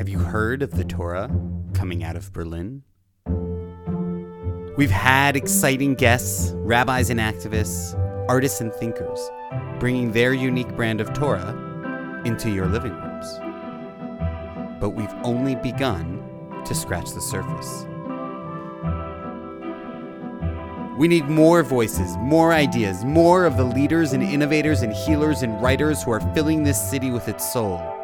Have you heard of the Torah coming out of Berlin? We've had exciting guests, rabbis and activists, artists and thinkers, bringing their unique brand of Torah into your living rooms. But we've only begun to scratch the surface. We need more voices, more ideas, more of the leaders and innovators and healers and writers who are filling this city with its soul.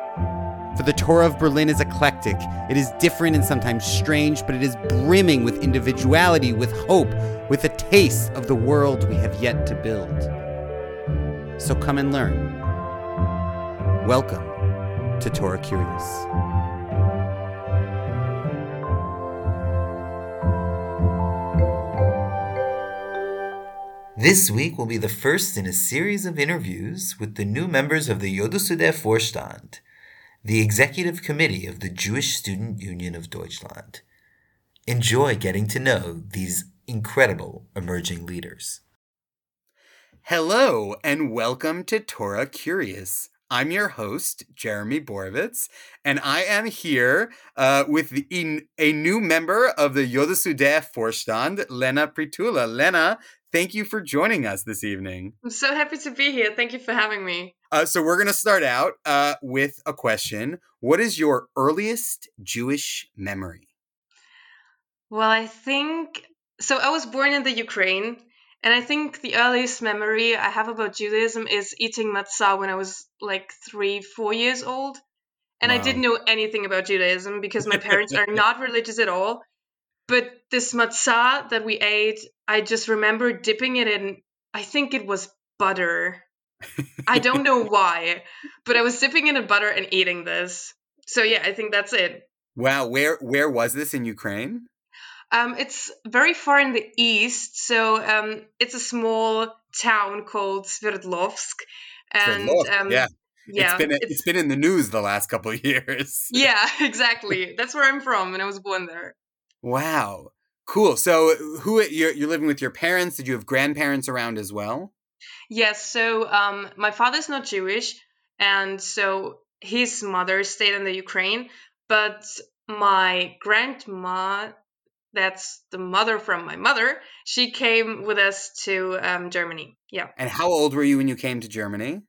For the Torah of Berlin is eclectic, it is different and sometimes strange, but it is brimming with individuality, with hope, with a taste of the world we have yet to build. So come and learn. Welcome to Torah Curious. This week will be the first in a series of interviews with the new members of the JSUD Vorstand, the executive committee of the Jewish Student Union of Deutschland. Enjoy getting to know these incredible emerging leaders. Hello, and welcome to Torah Curious. I'm your host, Jeremy Borovitz, and I am here uh, with the, in, a new member of the JSUD Vorstand, Lena Pritula. Lena, thank you for joining us this evening. I'm so happy to be here. Thank you for having me. Uh, so, we're going to start out uh, with a question What is your earliest Jewish memory? Well, I think so. I was born in the Ukraine, and I think the earliest memory I have about Judaism is eating matzah when I was like three, four years old. And wow. I didn't know anything about Judaism because my parents are not religious at all. But this matzah that we ate, I just remember dipping it in, I think it was butter. I don't know why, but I was dipping in a butter and eating this. So yeah, I think that's it. Wow, where where was this in Ukraine? Um, it's very far in the east, so um, it's a small town called Sverdlovsk, and um, yeah. Yeah, it's been it's, it's been in the news the last couple of years. Yeah, exactly. That's where I'm from, and I was born there. Wow, cool. So, who you're, you're living with your parents? Did you have grandparents around as well? Yes. So, um, my father's not Jewish, and so his mother stayed in the Ukraine, but my grandma that's the mother from my mother, she came with us to um, Germany. Yeah. And how old were you when you came to Germany?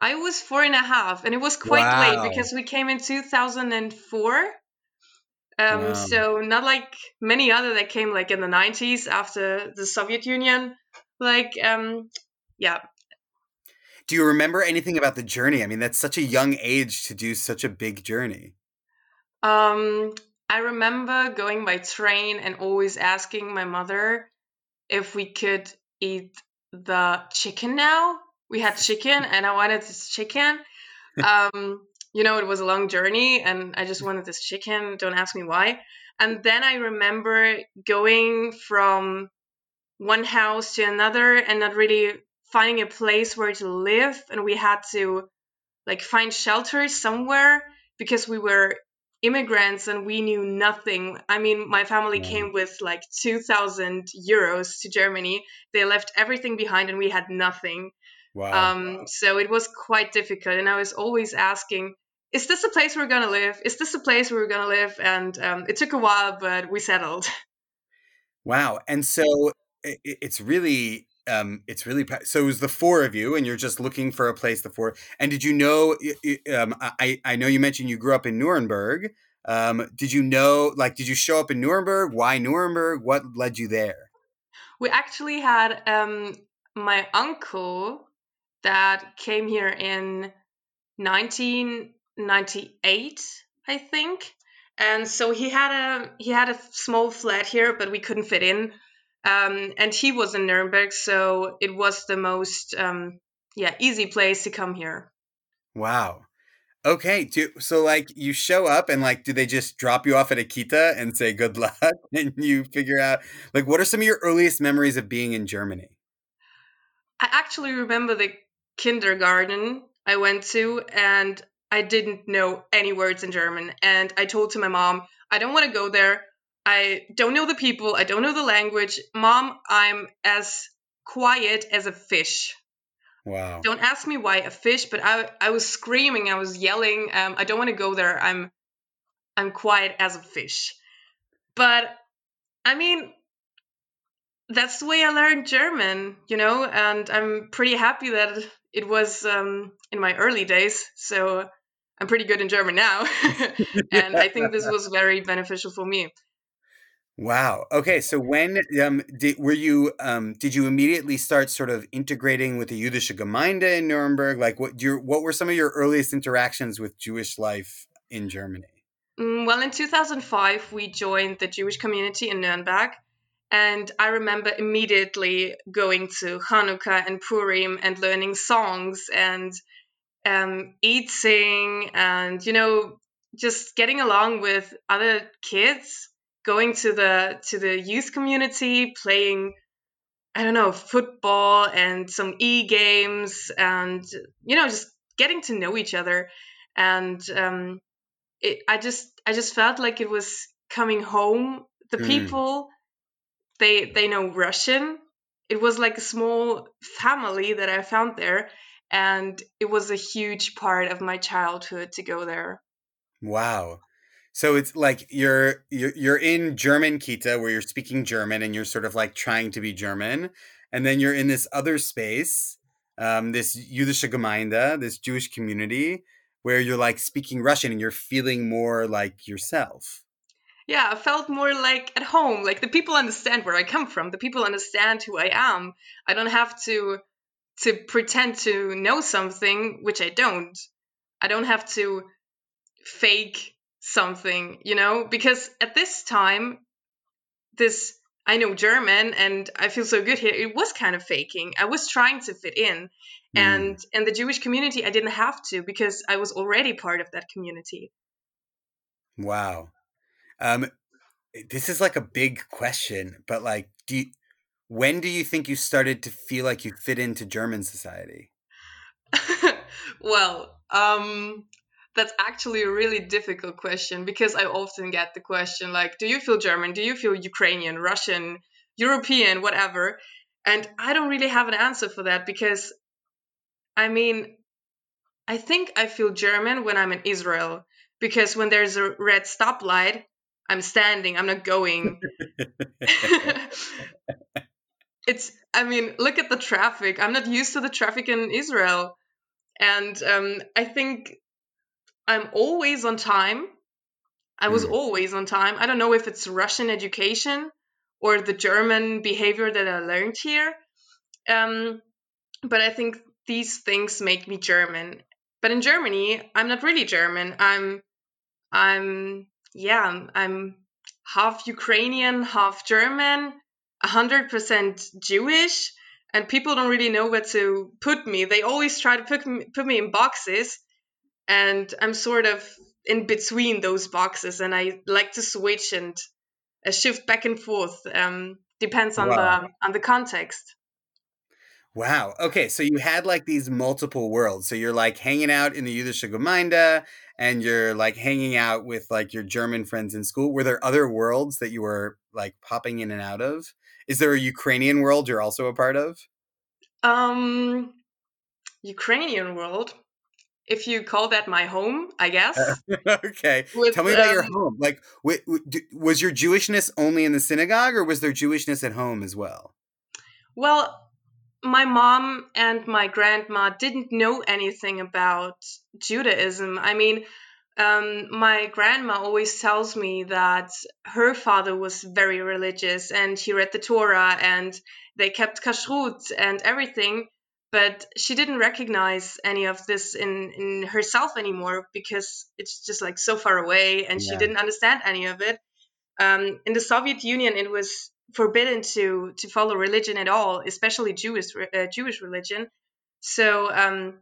I was four and a half, and it was quite wow. late because we came in 2004. Um, wow. So not like many other that came like in the 90s after the Soviet Union. Like, um, yeah. Do you remember anything about the journey? I mean, that's such a young age to do such a big journey. Um, I remember going by train and always asking my mother if we could eat the chicken now. We had chicken and I wanted this chicken. Um, you know, it was a long journey and I just wanted this chicken. Don't ask me why. And then I remember going from one house to another and not really finding a place where to live. And we had to like find shelter somewhere because we were immigrants and we knew nothing. I mean, my family came with like 2,000 euros to Germany. They left everything behind and we had nothing. Wow. Um, so it was quite difficult. And I was always asking, is this a place we're going to live? Is this a place where we're going to live? And um, it took a while, but we settled. Wow. And so it's really um, it's really so it was the four of you and you're just looking for a place the four and did you know um, I, I know you mentioned you grew up in nuremberg um, did you know like did you show up in nuremberg? Why nuremberg? What led you there? We actually had um, my uncle that came here in 1998 i think and so he had a he had a small flat here but we couldn't fit in um, and he was in Nuremberg, so it was the most um, yeah easy place to come here. Wow. Okay, do, so like you show up and like do they just drop you off at a Kita and say good luck and you figure out like what are some of your earliest memories of being in Germany? I actually remember the kindergarten I went to and I didn't know any words in German and I told to my mom I don't want to go there. I don't know the people. I don't know the language. Mom, I'm as quiet as a fish. Wow. Don't ask me why a fish, but I I was screaming, I was yelling. Um, I don't want to go there. I'm I'm quiet as a fish. But I mean, that's the way I learned German, you know, and I'm pretty happy that it was um, in my early days. So I'm pretty good in German now. and I think this was very beneficial for me. Wow. Okay. So when um, did were you um, did you immediately start sort of integrating with the Jüdische Gemeinde in Nuremberg? Like, what what were some of your earliest interactions with Jewish life in Germany? Mm, well, in 2005, we joined the Jewish community in Nuremberg, and I remember immediately going to Hanukkah and Purim and learning songs and um, eating and you know just getting along with other kids going to the to the youth community playing i don't know football and some e-games and you know just getting to know each other. And um, it, i just i just felt like it was coming home. The mm. people they they know russian. It was like a small family that i found there and it was a huge part of my childhood to go there. Wow so it's like you're you're you're in German Kita where you're speaking German and you're sort of like trying to be German, and then you're in this other space, um, this Jüdische Gemeinde, this Jewish community, where you're like speaking Russian and you're feeling more like yourself. Yeah, I felt more like at home. Like the people understand where I come from. The people understand who I am. I don't have to to pretend to know something which I don't. I don't have to fake something, you know, because at this time, this I know German and I feel so good here. It was kind of faking. I was trying to fit in. Mm. And in the Jewish community, I didn't have to because I was already part of that community. Wow. Um, this is like a big question, but like, do you, when do you think you started to feel like you fit into German society? well, um, that's actually a really difficult question because I often get the question like, do you feel German? Do you feel Ukrainian, Russian, European, whatever? And I don't really have an answer for that because I mean, I think I feel German when I'm in Israel because when there's a red stoplight, I'm standing, I'm not going. it's, I mean, look at the traffic. I'm not used to the traffic in Israel. And um, I think I'm always on time. I was mm. always on time. I don't know if it's Russian education or the German behavior that I learned here. Um, but I think these things make me German. But in Germany, I'm not really German. I'm, I'm, yeah, I'm half Ukrainian, half German, 100% Jewish, and people don't really know where to put me. They always try to put me, put me in boxes, and I'm sort of in between those boxes, and I like to switch and uh, shift back and forth. Um, depends on wow. the on the context. Wow. Okay, so you had like these multiple worlds. So you're like hanging out in the Jüdische Gemeinde, and you're like hanging out with like your German friends in school. Were there other worlds that you were like popping in and out of? Is there a Ukrainian world you're also a part of? Um, Ukrainian world if you call that my home, I guess. okay. With, Tell me about um, your home. Like, w- w- was your Jewishness only in the synagogue, or was there Jewishness at home as well? Well, my mom and my grandma didn't know anything about Judaism. I mean, um, my grandma always tells me that her father was very religious and he read the Torah and they kept kashrut and everything but she didn't recognize any of this in in herself anymore because it's just like so far away and yeah. she didn't understand any of it um, in the soviet union it was forbidden to to follow religion at all especially jewish uh, jewish religion so um,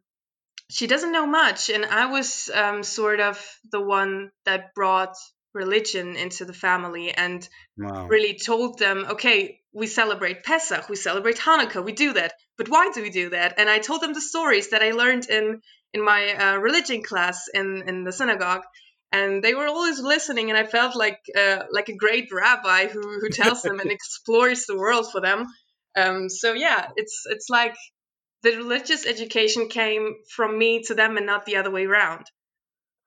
she doesn't know much and i was um, sort of the one that brought religion into the family and wow. really told them okay we celebrate pesach we celebrate hanukkah we do that but why do we do that? And I told them the stories that I learned in in my uh, religion class in in the synagogue, and they were always listening. And I felt like uh, like a great rabbi who who tells them and explores the world for them. Um, so yeah, it's it's like the religious education came from me to them and not the other way around.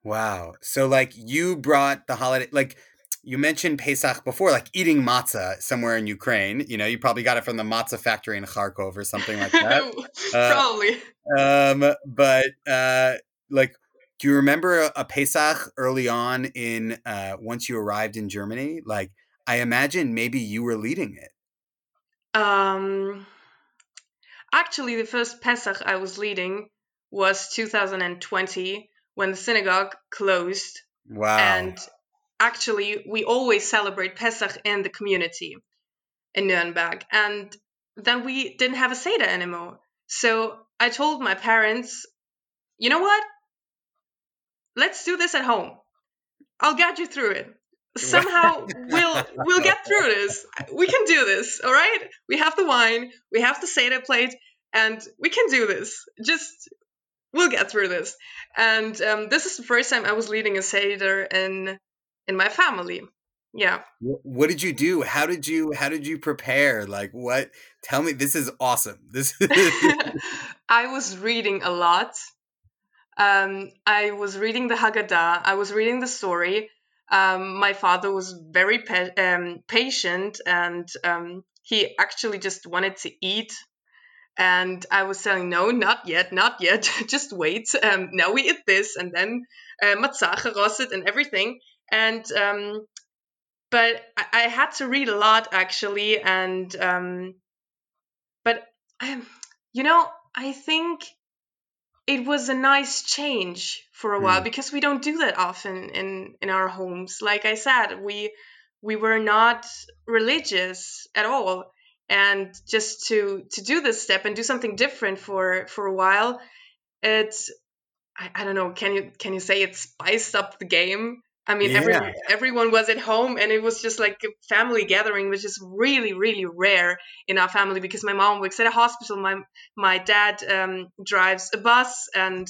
Wow. So like you brought the holiday like you mentioned Pesach before, like eating matzah somewhere in Ukraine. You know, you probably got it from the matzah factory in Kharkov or something like that. uh, probably. Um, but uh, like, do you remember a, a Pesach early on in uh, once you arrived in Germany? Like, I imagine maybe you were leading it. Um, actually, the first Pesach I was leading was 2020 when the synagogue closed. Wow. And actually, we always celebrate Pesach in the community in Nuremberg. And then we didn't have a Seder anymore. So I told my parents, you know what? Let's do this at home. I'll guide you through it. Somehow we'll we'll get through this. We can do this, all right? We have the wine, we have the Seder plate, and we can do this. Just we'll get through this. And um, this is the first time I was leading a Seder in in my family. Yeah. What did you do? How did you how did you prepare? Like what? Tell me. This is awesome. This. I was reading a lot. Um, I was reading the Haggadah. I was reading the story. Um, my father was very pa- um, patient, and um, he actually just wanted to eat and I was saying, no, not yet, not yet, just wait. Um, now we eat this, and then uh, matzah, and everything. And um, but I, I, had to read a lot actually, and um, but I, you know, I think it was a nice change for a mm. while because we don't do that often in in our homes. Like I said, we we were not religious at all and just to to do this step and do something different for for a while it's I, I don't know can you can you say it spiced up the game I mean, yeah. every, everyone was at home, and it was just like a family gathering, which is really, really rare in our family because my mom works at a hospital, my my dad um, drives a bus, and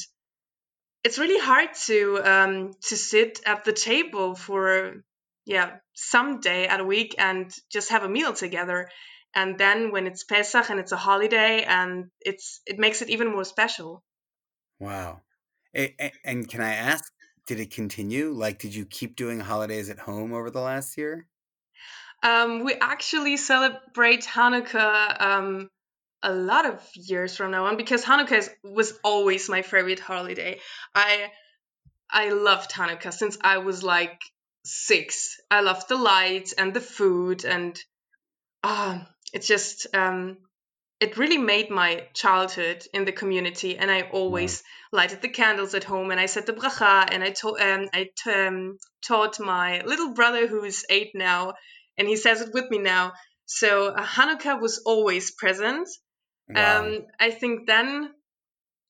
it's really hard to um, to sit at the table for yeah some day at a week and just have a meal together and then when it's Pesach and it's a holiday and it's it makes it even more special. Wow. And can I ask, did it continue? Like, did you keep doing holidays at home over the last year? Um, we actually celebrate Hanukkah um, a lot of years from now on because Hanukkah is, was always my favorite holiday. I I loved Hanukkah since I was like six. I loved the lights and the food and ah, it's just um, it really made my childhood in the community and i always lighted the candles at home and i said the bracha and i, to- um, I t- um, taught my little brother who's eight now and he says it with me now so uh, hanukkah was always present wow. um, i think then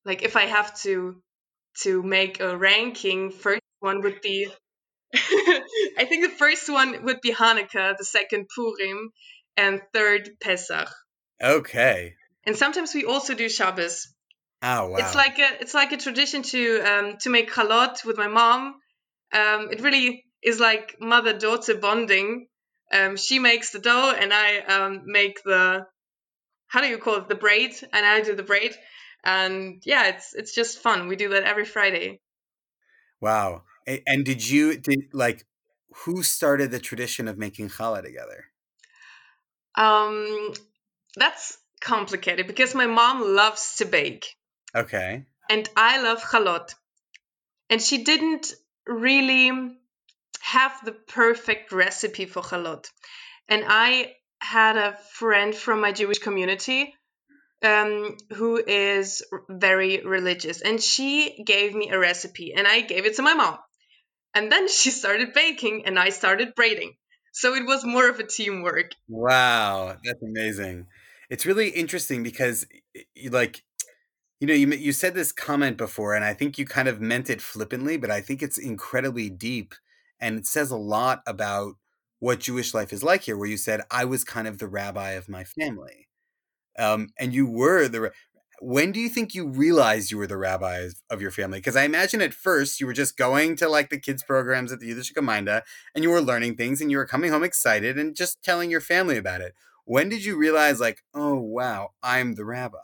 like if i have to to make a ranking first one would be i think the first one would be hanukkah the second purim and third Pesach. Okay. And sometimes we also do Shabbos. Oh wow! It's like a it's like a tradition to um, to make chalot with my mom. Um, it really is like mother daughter bonding. Um, she makes the dough and I um, make the how do you call it the braid and I do the braid. And yeah, it's it's just fun. We do that every Friday. Wow! And did you did like who started the tradition of making challah together? Um, that's complicated because my mom loves to bake. Okay. And I love chalot. And she didn't really have the perfect recipe for chalot. And I had a friend from my Jewish community um, who is very religious, and she gave me a recipe, and I gave it to my mom. And then she started baking, and I started braiding. So it was more of a teamwork. Wow, that's amazing. It's really interesting because like you know, you you said this comment before and I think you kind of meant it flippantly, but I think it's incredibly deep and it says a lot about what Jewish life is like here where you said I was kind of the rabbi of my family. Um, and you were the when do you think you realized you were the rabbi of your family? Because I imagine at first you were just going to like the kids programs at the Jüdische Gemeinde and you were learning things and you were coming home excited and just telling your family about it. When did you realize like, oh wow, I'm the rabbi?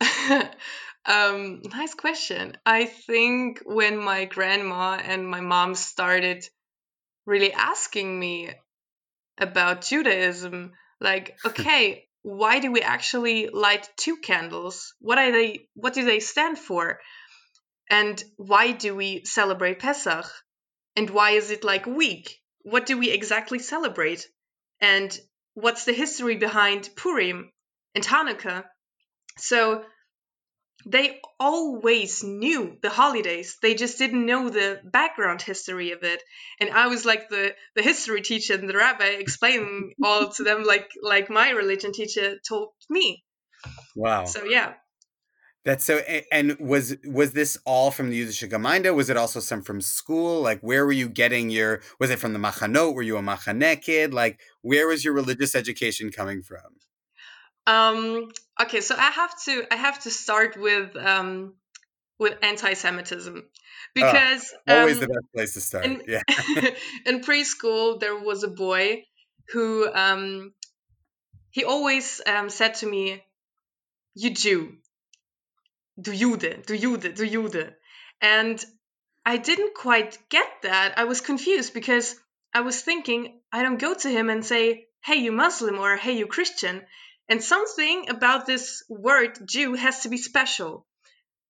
Um, nice question. I think when my grandma and my mom started really asking me about Judaism, like, okay, why do we actually light two candles? What are they? What do they stand for? And why do we celebrate Pesach? And why is it like week? What do we exactly celebrate? And what's the history behind Purim and Hanukkah? So they always knew the holidays. They just didn't know the background history of it. And i was like the the history teacher and the rabbi explaining all to them like like my religion teacher told me. Wow. So yeah that's so and was was this all from the Jüdische Gemeinde? Was it also some from school? Like where were you getting your was it from the Machanot? Were you a Machaneh kid? Like where was your religious education coming from? Um, okay, so I have to I have to start with um, with anti-Semitism because oh, always um, the best place to start. in, yeah. in preschool there was a boy who um, he always um, said to me, "You Jew, du Jude, du Jude, du Jude," and I didn't quite get that. I was confused because I was thinking I don't go to him and say, "Hey, you Muslim" or "Hey, you Christian." And something about this word Jew has to be special.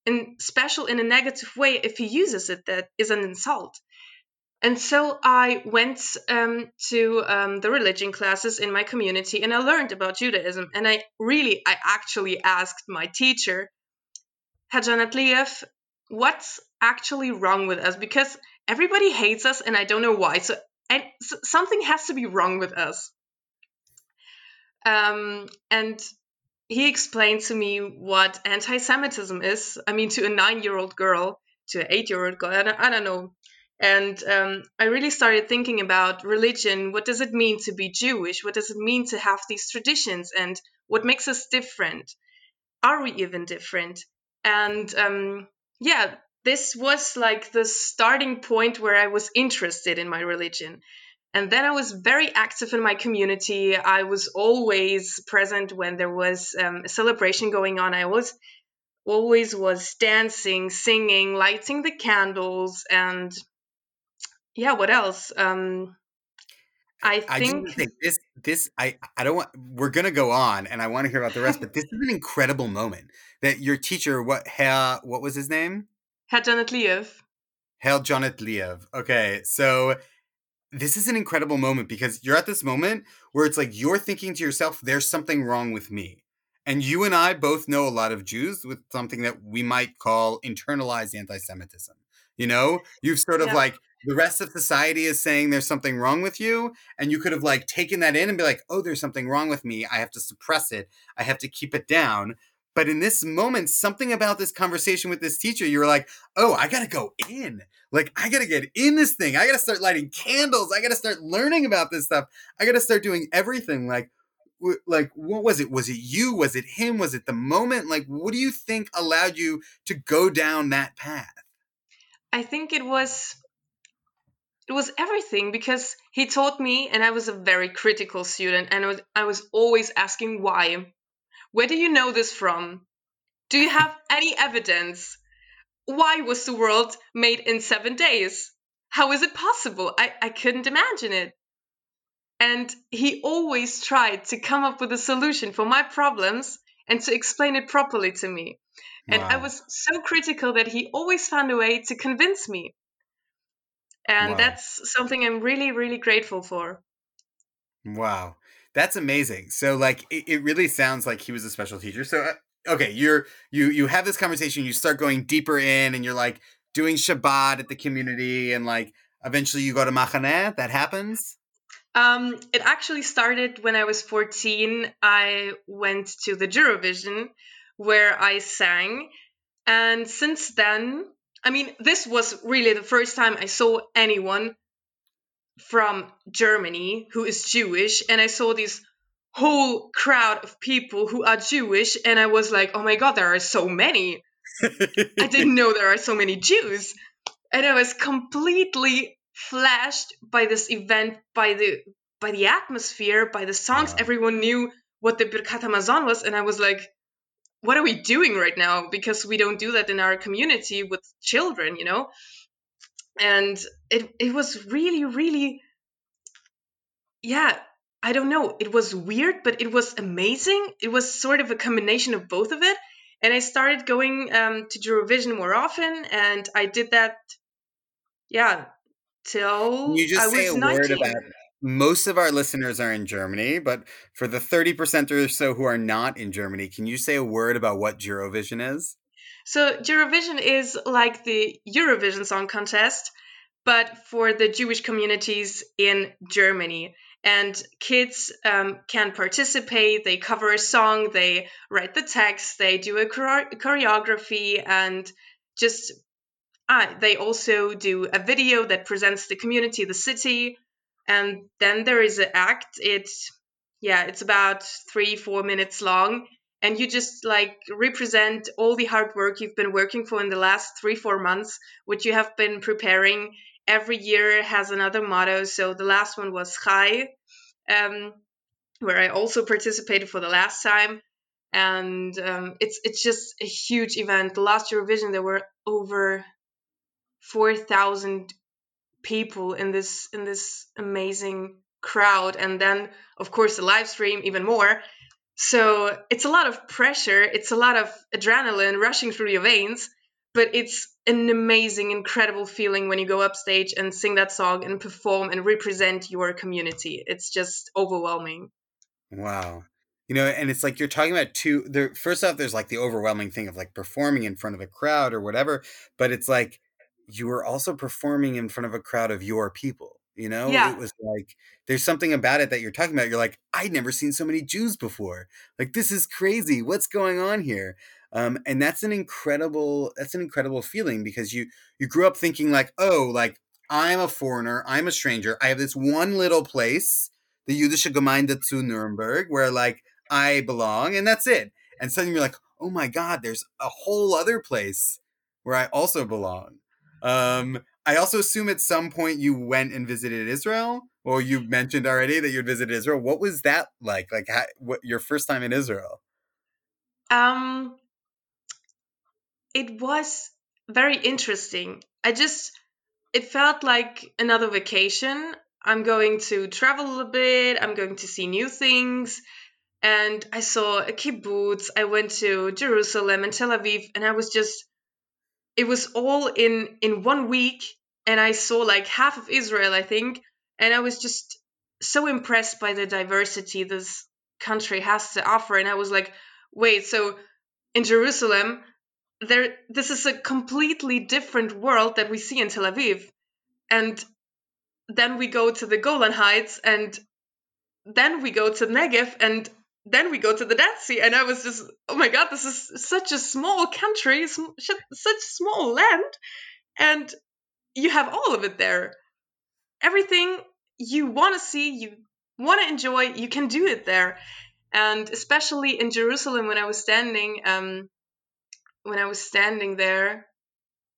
And special in a negative way if he uses it, that is an insult. And so I went um, to um, the religion classes in my community and I learned about Judaism. And I really, I actually asked my teacher, Hajanat Liev, what's actually wrong with us? Because everybody hates us and I don't know why. So, and, so something has to be wrong with us. Um, and he explained to me what anti Semitism is. I mean, to a nine year old girl, to an eight year old girl, I don't, I don't know. And um, I really started thinking about religion. What does it mean to be Jewish? What does it mean to have these traditions? And what makes us different? Are we even different? And um, yeah, this was like the starting point where I was interested in my religion. And then I was very active in my community. I was always present when there was um, a celebration going on. I was always was dancing, singing, lighting the candles, and yeah, what else? Um, I think, I think this this I I don't want we're gonna go on and I want to hear about the rest, but this is an incredible moment that your teacher what Herr what was his name? Herr Janet Liev. Herr Janet Liev. Okay, so this is an incredible moment because you're at this moment where it's like you're thinking to yourself, there's something wrong with me. And you and I both know a lot of Jews with something that we might call internalized anti Semitism. You know, you've sort of yeah. like the rest of society is saying there's something wrong with you. And you could have like taken that in and be like, oh, there's something wrong with me. I have to suppress it. I have to keep it down. But in this moment, something about this conversation with this teacher, you were like, oh, I got to go in. Like, I got to get in this thing. I got to start lighting candles. I got to start learning about this stuff. I got to start doing everything. Like, like what was it? Was it you? Was it him? Was it the moment? Like, what do you think allowed you to go down that path? I think it was it was everything because he taught me and i was a very critical student and I was, I was always asking why where do you know this from? Do you have any evidence? Why was the world made in seven days? How is it possible? I, I couldn't imagine it. And he always tried to come up with a solution for my problems and to explain it properly to me. And wow. I was so critical that he always found a way to convince me. And wow. that's something I'm really, really grateful for. Wow. That's amazing. So like it, it really sounds like he was a special teacher. So uh, okay, you're you you have this conversation, you start going deeper in and you're like doing Shabbat at the community and like eventually you go to Machaneh, that happens? Um, it actually started when I was 14. I went to the Jewrovision where I sang. And since then, I mean, this was really the first time I saw anyone from Germany who is Jewish, and I saw this whole crowd of people who are Jewish, and I was like, oh my god, there are so many. I didn't know there are so many Jews. And I was completely flashed by this event, by the by the atmosphere, by the songs. Wow. Everyone knew what the Birkat Hamazon was, and I was like, what are we doing right now? Because we don't do that in our community with children, you know? And it, it was really, really, yeah, I don't know. It was weird, but it was amazing. It was sort of a combination of both of it. And I started going um, to Jewrovision more often, and I did that, yeah, till Can you just I say was a 19. word about most of our listeners are in Germany, but for the 30% or so who are not in Germany, can you say a word about what Jewrovision is? So Jewrovision is like the Eurovision Song Contest, but for the Jewish communities in Germany. And kids um, can participate. They cover a song, they write the text, they do a chore- choreography, and just ah, they also do a video that presents the community, the city, and then there is an act. It's yeah, it's about three, four minutes long, and you just like represent all the hard work you've been working for in the last three, four months, which you have been preparing. Every year has another motto. So the last one was Chai, um, where I also participated for the last time. And um, it's it's just a huge event. The last Jewrovision, there were over four thousand people in this in this amazing crowd, and then of course the live stream even more. So it's a lot of pressure. It's a lot of adrenaline rushing through your veins, but it's an amazing, incredible feeling when you go upstage and sing that song and perform and represent your community. It's just overwhelming. Wow. You know, and it's like you're talking about two there first off there's like the overwhelming thing of like performing in front of a crowd or whatever, but it's like you were also performing in front of a crowd of your people. You know, Yeah. it was like there's something about it that you're talking about. You're like, I'd never seen so many Jews before. Like this is crazy. What's going on here? Um, and that's an incredible that's an incredible feeling because you you grew up thinking like, oh, like I'm a foreigner, I'm a stranger. I have this one little place, the Jüdische Gemeinde zu Nuremberg, where like I belong, and that's it. And suddenly you're like, oh my God, there's a whole other place where I also belong. Um, I also assume at some point you went and visited Israel. Well, you mentioned already that you'd visited Israel. What was that like? Like, how, what your first time in Israel? Um, it was very interesting. I just, it felt like another vacation. I'm going to travel a bit, I'm going to see new things. And I saw a kibbutz, I went to Jerusalem and Tel Aviv, and I was just, it was all in in one week and i saw like half of israel i think and i was just so impressed by the diversity this country has to offer and i was like wait so in jerusalem there this is a completely different world that we see in tel aviv and then we go to the golan heights and then we go to negev and then we go to the Dead Sea, and I was just, oh my god, this is such a small country, such small land, and you have all of it there. Everything you want to see, you want to enjoy, you can do it there. And especially in Jerusalem, when I was standing, um, when I was standing there,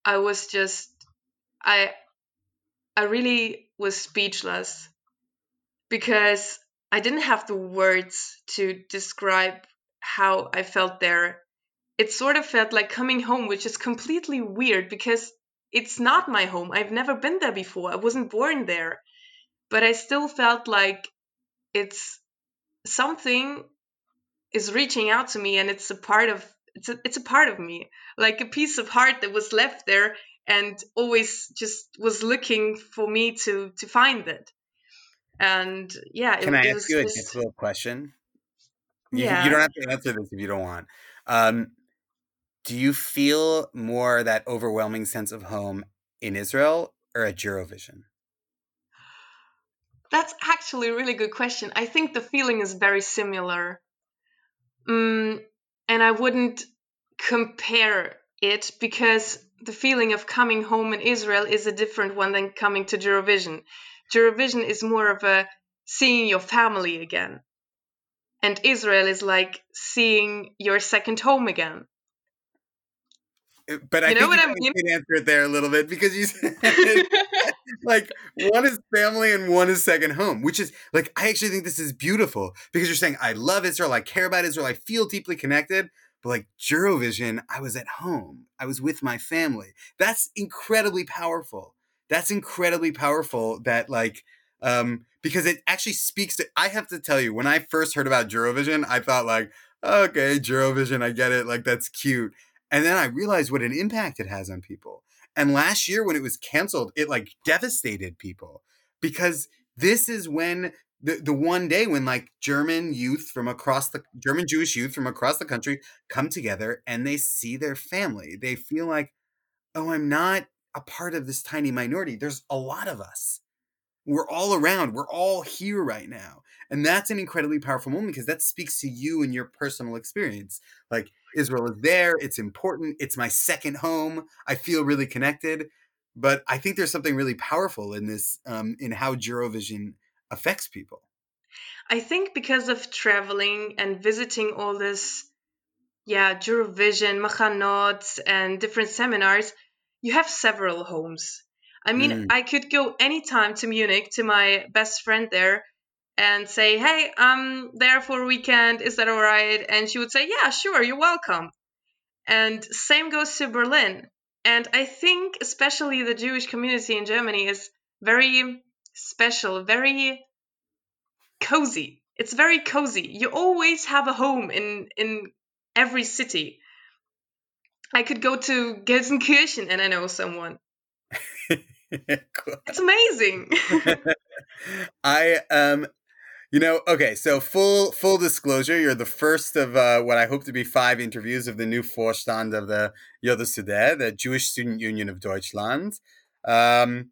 I was just, I, I really was speechless because I didn't have the words to describe how I felt there. It sort of felt like coming home, which is completely weird because it's not my home. I've never been there before. I wasn't born there. But I still felt like it's something is reaching out to me and it's a part of it's a, it's a part of me. Like a piece of heart that was left there and always just was looking for me to to find it and yeah Can I ask you a difficult question? You, yeah you don't have to answer this if you don't want. Um, do you feel more that overwhelming sense of home in Israel or at Jewrovision? that's actually a really good question i think the feeling is very similar mm, and i wouldn't compare it because the feeling of coming home in israel is a different one than coming to Jewrovision Jewrovision is more of a seeing your family again and israel is like seeing your second home again But I You know think what you I mean? did answer it there a little bit because you said like one is family and one is second home, which is like I actually think this is beautiful because you're saying I love Israel, I care about Israel, I feel deeply connected, but like Jewrovision, I was at home. I was with my family. That's incredibly powerful. That's incredibly powerful that like um because it actually speaks to I have to tell you, when I first heard about Jewrovision, I thought like, okay, Jewrovision, I get it, like that's cute. And then I realized what an impact it has on people. And last year when it was canceled, it like devastated people because this is when the, the one day when like German youth from across the German Jewish youth from across the country come together and they see their family. They feel like, oh, I'm not a part of this tiny minority. There's a lot of us. We're all around. We're all here right now. And that's an incredibly powerful moment because that speaks to you and your personal experience. Like Israel is there, it's important, it's my second home. I feel really connected. But I think there's something really powerful in this, um, in how Jewrovision affects people. I think because of traveling and visiting all this, yeah, Jewrovision, Machanot, and different seminars, you have several homes. I mean, mm. I could go anytime to Munich to my best friend there and say, "Hey, I'm there for a weekend. Is that all right?" And she would say, "Yeah, sure. You're welcome." And same goes to Berlin. And I think especially the Jewish community in Germany is very special, very cozy. It's very cozy. You always have a home in in every city. I could go to Gelsenkirchen and I know someone. It's amazing. I um you know, okay, so full full disclosure, you're the first of uh, what I hope to be five interviews of the new Vorstand of the JSUD, the Jewish Student Union of Deutschland. Um,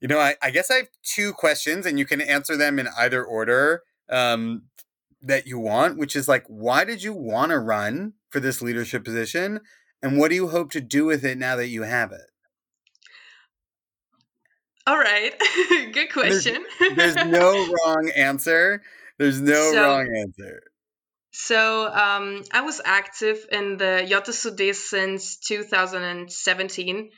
you know, I, I guess I have two questions, and you can answer them in either order um, that you want, which is like, why did you want to run for this leadership position? And what do you hope to do with it now that you have it? All right. Good question. There's, there's, no wrong answer. There's no so, wrong answer. So um, I was active in the JSUD since 2017.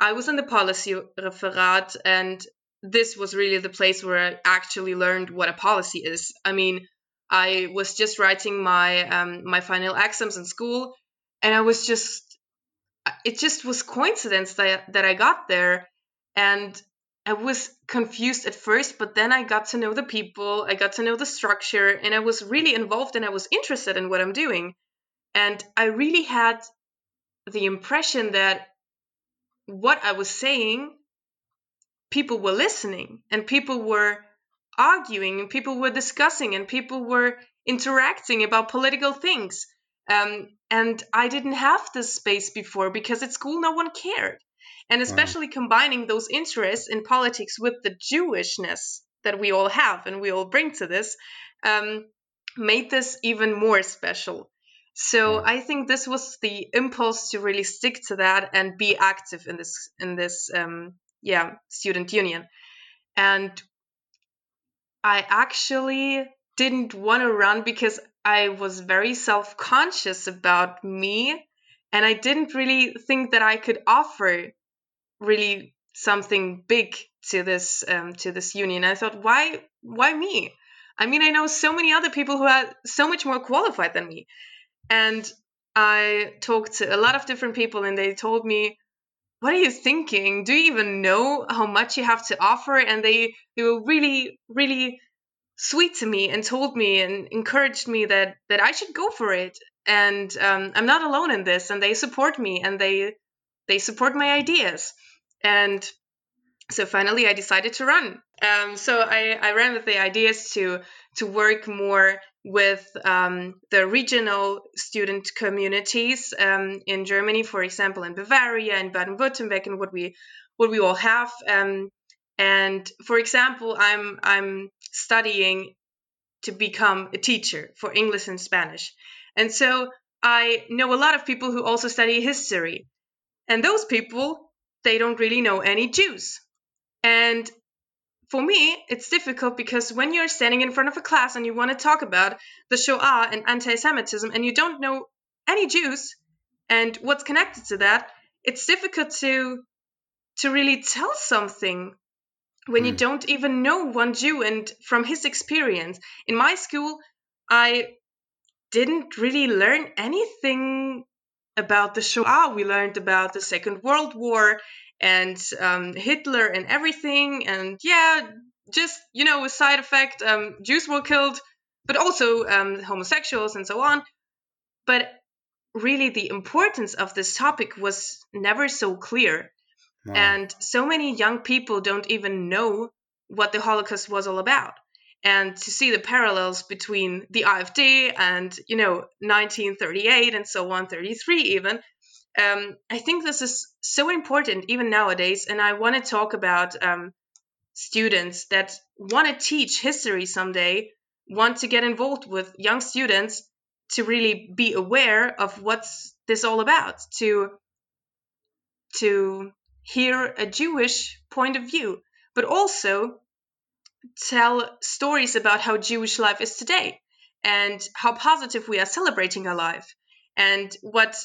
I was in the policy referat, and this was really the place where I actually learned what a policy is. I mean, I was just writing my um, my final exams in school, and I was just it just was coincidence that that I got there, and I was confused at first, but then I got to know the people, I got to know the structure, and I was really involved and I was interested in what I'm doing. And I really had the impression that what I was saying, people were listening and people were arguing and people were discussing and people were interacting about political things. Um, and I didn't have this space before because at school no one cared. And especially wow. combining those interests in politics with the Jewishness that we all have and we all bring to this um, made this even more special. So yeah. I think this was the impulse to really stick to that and be active in this in this um, yeah student union. And I actually didn't want to run because I was very self conscious about me, and I didn't really think that I could offer really something big to this um, to this union. I thought, why why me? I mean, I know so many other people who are so much more qualified than me. And I talked to a lot of different people, and they told me, "What are you thinking? Do you even know how much you have to offer?" And they they were really really sweet to me and told me and encouraged me that that I should go for it. And um, I'm not alone in this, and they support me and they they support my ideas. And so finally, I decided to run. Um, so I, I ran with the ideas to to work more with um, the regional student communities um, in Germany, for example, in Bavaria and Baden-Württemberg, and what we what we all have. Um, and for example, I'm I'm studying to become a teacher for English and Spanish, and so I know a lot of people who also study history, and those people they don't really know any Jews, and for me, it's difficult because when you're standing in front of a class and you want to talk about the Shoah and anti Semitism and you don't know any Jews and what's connected to that, it's difficult to to really tell something when mm. you hmm. don't even know one Jew and from his experience. In my school, I didn't really learn anything about the Shoah. We learned about the Second World War and um, Hitler and everything. And yeah, just, you know, a side effect um, Jews were killed, but also um, homosexuals and so on. But really, the importance of this topic was never so clear. And so many young people don't even know what the Holocaust was all about. And to see the parallels between the AfD and, you know, 1938 and so on, 33 even, um, I think this is so important even nowadays. And I want to talk about um, students that want to teach history someday, want to get involved with young students to really be aware of what's this all about, to to hear a Jewish point of view, but also tell stories about how Jewish life is today and how positive we are celebrating our life and what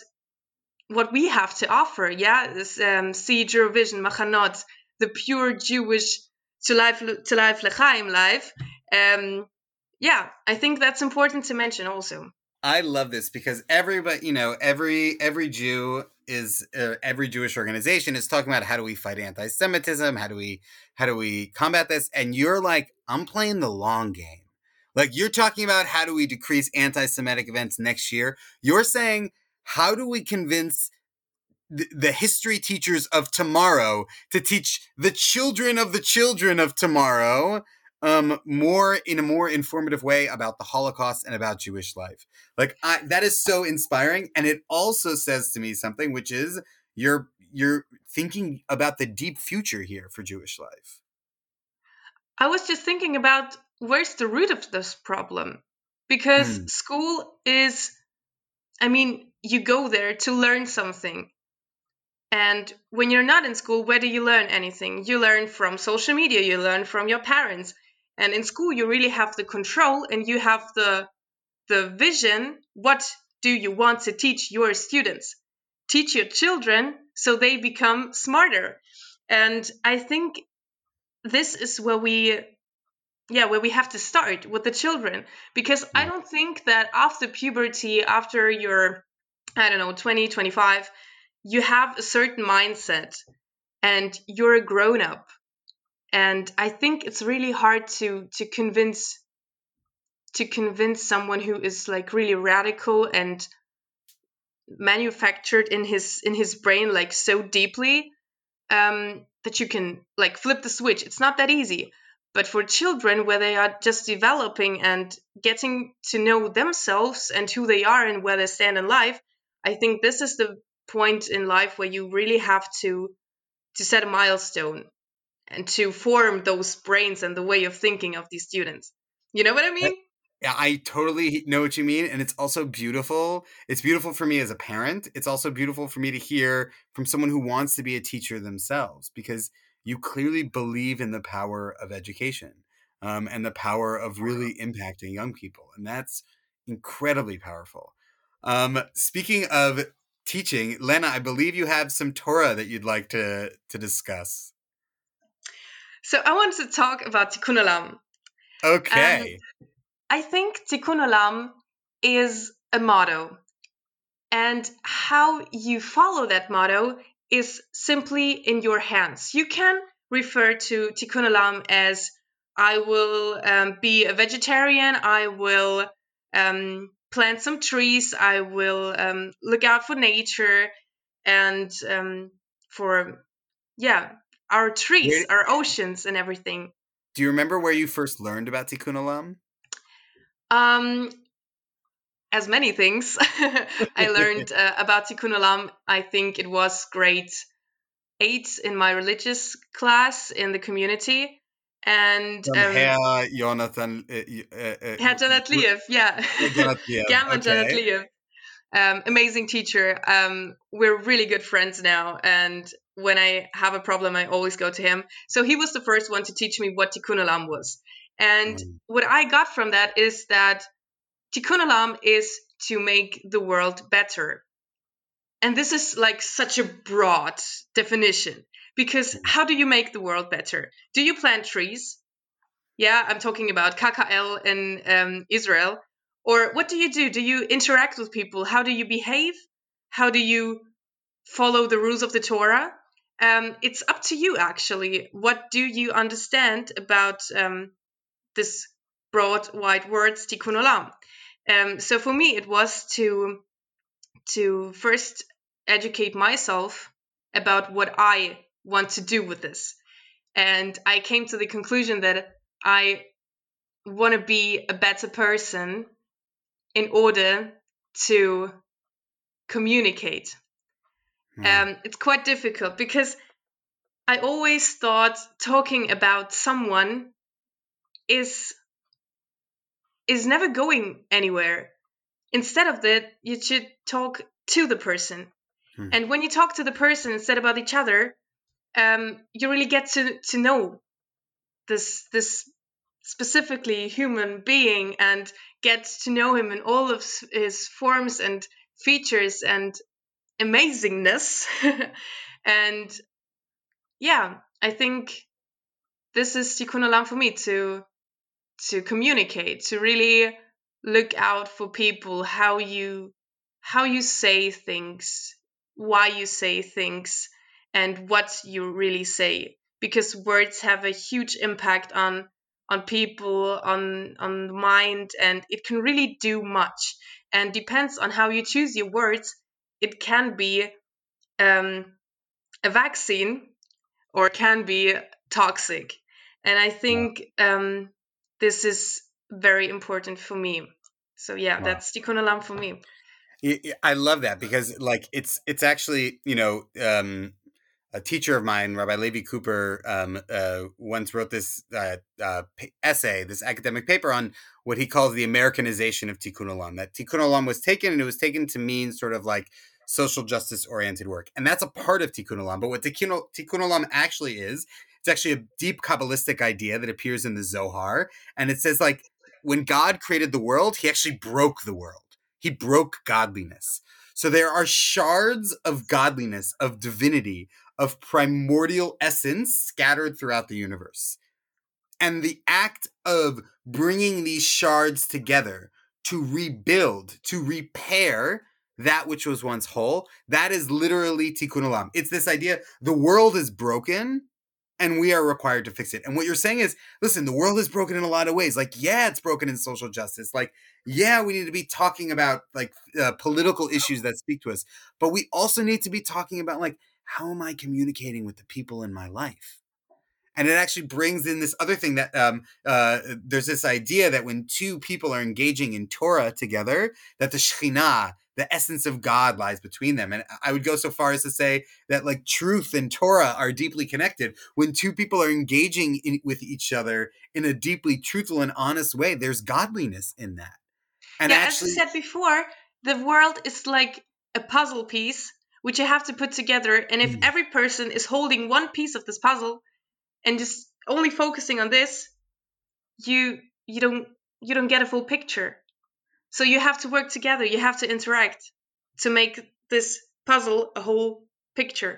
what we have to offer. Yeah, this um, see Jewrovision, Machanot, the pure Jewish to life to life lechaim life. Um, yeah, I think that's important to mention also. I love this because everybody, you know, every every Jew is uh, every Jewish organization is talking about how do we fight anti-Semitism, how do we how do we combat this, and you're like, I'm playing the long game. Like you're talking about how do we decrease anti-Semitic events next year. You're saying how do we convince the history teachers of tomorrow to teach the children of the children of tomorrow um, more in a more informative way about the Holocaust and about Jewish life. Like I, that is so inspiring, and it also says to me something, which is you're you're thinking about the deep future here for Jewish life. I was just thinking about where's the root of this problem, because hmm. school is, I mean, you go there to learn something. And when you're not in school, where do you learn anything? You learn from social media, you learn from your parents, and in school you really have the control and you have the the vision what do you want to teach your students? Teach your children so they become smarter. And i think this is where we yeah where we have to start with the children. Because i mm. don't think that after puberty after you're i don't know 20 25 you have a certain mindset and you're a grown up and i think it's really hard to to convince to convince someone who is like really radical and manufactured in his in his brain like so deeply um, that you can like flip the switch. It's not that easy. But for children where they are just developing and getting to know themselves and who they are and where they stand in life i think this is the point in life where you really have to to set a milestone and to form those brains and the way of thinking of these students. You know what I mean? Yeah, I totally know what you mean. And it's also beautiful. It's beautiful for me as a parent. It's also beautiful for me to hear from someone who wants to be a teacher themselves because you clearly believe in the power of education um, and the power of really impacting young people. And that's incredibly powerful. Um, speaking of teaching, Lena, I believe you have some Torah that you'd like to, to discuss. So I want to talk about Tikkun Olam. Okay. Um, I think Tikkun Olam is a motto. And how you follow that motto is simply in your hands. You can refer to Tikkun Olam as I will um, be a vegetarian, I will um, plant some trees, I will um, look out for nature and um, for, yeah, our trees, Where, our oceans, and everything. Do you remember where you first learned about Tikkun Olam? Um, as many things. I learned uh, about Tikkun Olam. I think it was grade eight in my religious class in the community. And um, Herr Jonathan. Uh, uh, uh Herr Liev, yeah. German Janet Liev. Um, amazing teacher. Um, we're really good friends now, and when I have a problem, I always go to him. So he was the first one to teach me what tikkun olam was. And mm. what I got from that is that tikkun olam is to make the world better. And this is like such a broad definition because mm. how do you make the world better? Do you plant trees? Yeah, I'm talking about KKL in um, Israel. Or what do you do? Do you interact with people? How do you behave? How do you follow the rules of the Torah? Um, it's up to you, actually. What do you understand about um, this broad, wide words, tikkun olam? Um, so for me, it was to to first educate myself about what I want to do with this. And I came to the conclusion that I want to be a better person in order to communicate. Mm. Um, it's quite difficult because I always thought talking about someone is is never going anywhere. Instead of that, you should talk to the person. Hmm. And when you talk to the person instead about each other, um, you really get to, to know this this specifically human being and get to know him in all of his forms and features and amazingness. and yeah, I think this is Tikkun Olam for me to to communicate, to really look out for people, how you how you say things, why you say things, and what you really say. Because words have a huge impact on on people, on on the mind, and it can really do much. And depends on how you choose your words, it can be um, a vaccine or can be toxic. And I think um, this is very important for me. So yeah, wow. that's Tikkun Olam for me. I love that because like it's it's actually you know um, a teacher of mine, Rabbi Levi Cooper, um, uh, once wrote this uh, uh, essay, this academic paper on what he calls the Americanization of Tikkun Olam. That Tikkun Olam was taken and it was taken to mean sort of like social justice oriented work, and that's a part of Tikkun Olam. But what Tikkun, Tikkun Olam actually is, it's actually a deep Kabbalistic idea that appears in the Zohar, and it says like when God created the world, He actually broke the world. He broke godliness. So there are shards of godliness, of divinity, of primordial essence scattered throughout the universe. And the act of bringing these shards together to rebuild, to repair that which was once whole, that is literally tikkun olam. It's this idea the world is broken and we are required to fix it. And what you're saying is, listen, the world is broken in a lot of ways. Like, yeah, it's broken in social justice. Like, yeah, we need to be talking about like uh, political issues that speak to us, but we also need to be talking about like how am I communicating with the people in my life? And it actually brings in this other thing that um, uh, there's this idea that when two people are engaging in Torah together, that the Shekhinah, the essence of God lies between them. And I would go so far as to say that like truth and Torah are deeply connected. When two people are engaging in, with each other in a deeply truthful and honest way, there's godliness in that. And yeah, actually, as I said before, the world is like a puzzle piece which you have to put together. And if mm. every person is holding one piece of this puzzle and just only focusing on this, you you don't you don't get a full picture. So you have to work together, you have to interact to make this puzzle a whole picture.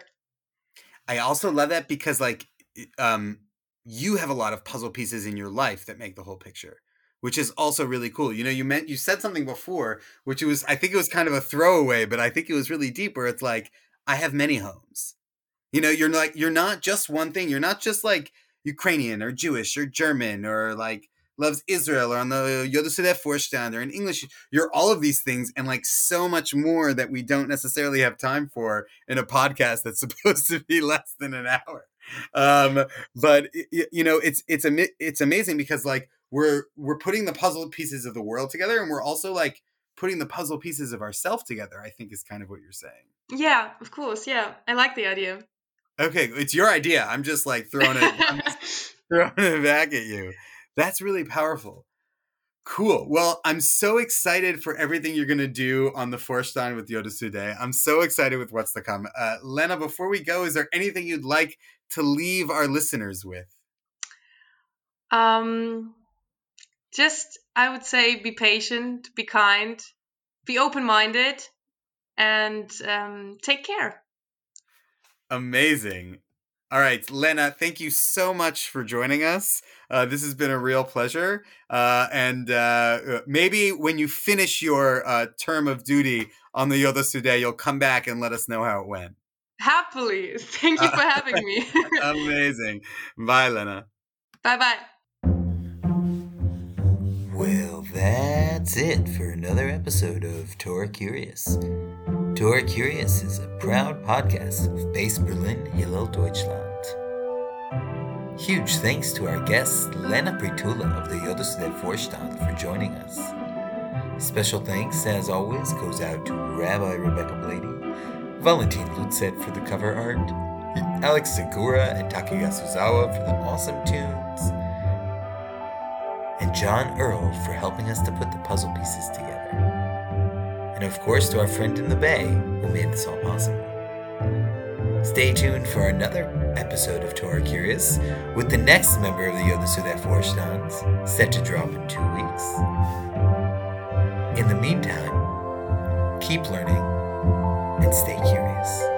I also love that because like um you have a lot of puzzle pieces in your life that make the whole picture which is also really cool. You know, you meant you said something before, which was I think it was kind of a throwaway, but I think it was really deep where it's like, I have many homes. You know, you're like you're not just one thing. You're not just like Ukrainian or Jewish or German or like loves Israel or on the JSUD Vorstand or in English. You're all of these things and like so much more that we don't necessarily have time for in a podcast that's supposed to be less than an hour. Um, but you know, it's it's it's amazing because like we're we're putting the puzzle pieces of the world together, and we're also like putting the puzzle pieces of ourself together. I think is kind of what you're saying. Yeah, of course. Yeah, I like the idea. Okay, it's your idea. I'm just like throwing it, throwing it back at you. That's really powerful. Cool. Well, I'm so excited for everything you're going to do on the Vorstand with JSUD. I'm so excited with what's to come. Uh, Lena, before we go, is there anything you'd like to leave our listeners with? Um, just, I would say, be patient, be kind, be open minded, and um, take care. Amazing. All right, Lena, thank you so much for joining us. Uh, this has been a real pleasure. Uh, and uh, maybe when you finish your uh, term of duty on the JSUD, you'll come back and let us know how it went. Happily. Thank you for having me. Amazing. Bye, Lena. Bye bye. That's it for another episode of Torah Curious. Torah Curious is a proud podcast of Base Berlin Hillel Deutschland. Huge thanks to our guest Lena Pritula of the Yodeslev Vorstand for joining us. Special thanks, as always, goes out to Rabbi Rebecca Blady, Valentin Lutzet for the cover art, Alex Segura and Taki Yasuzawa for the awesome tunes, and John Earl for helping us to put the puzzle pieces together. And of course to our friend in the Bay who made this all possible. Stay tuned for another episode of Torah Curious with the next member of the Yoda Vorstand set to drop in two weeks. In the meantime, keep learning and stay curious.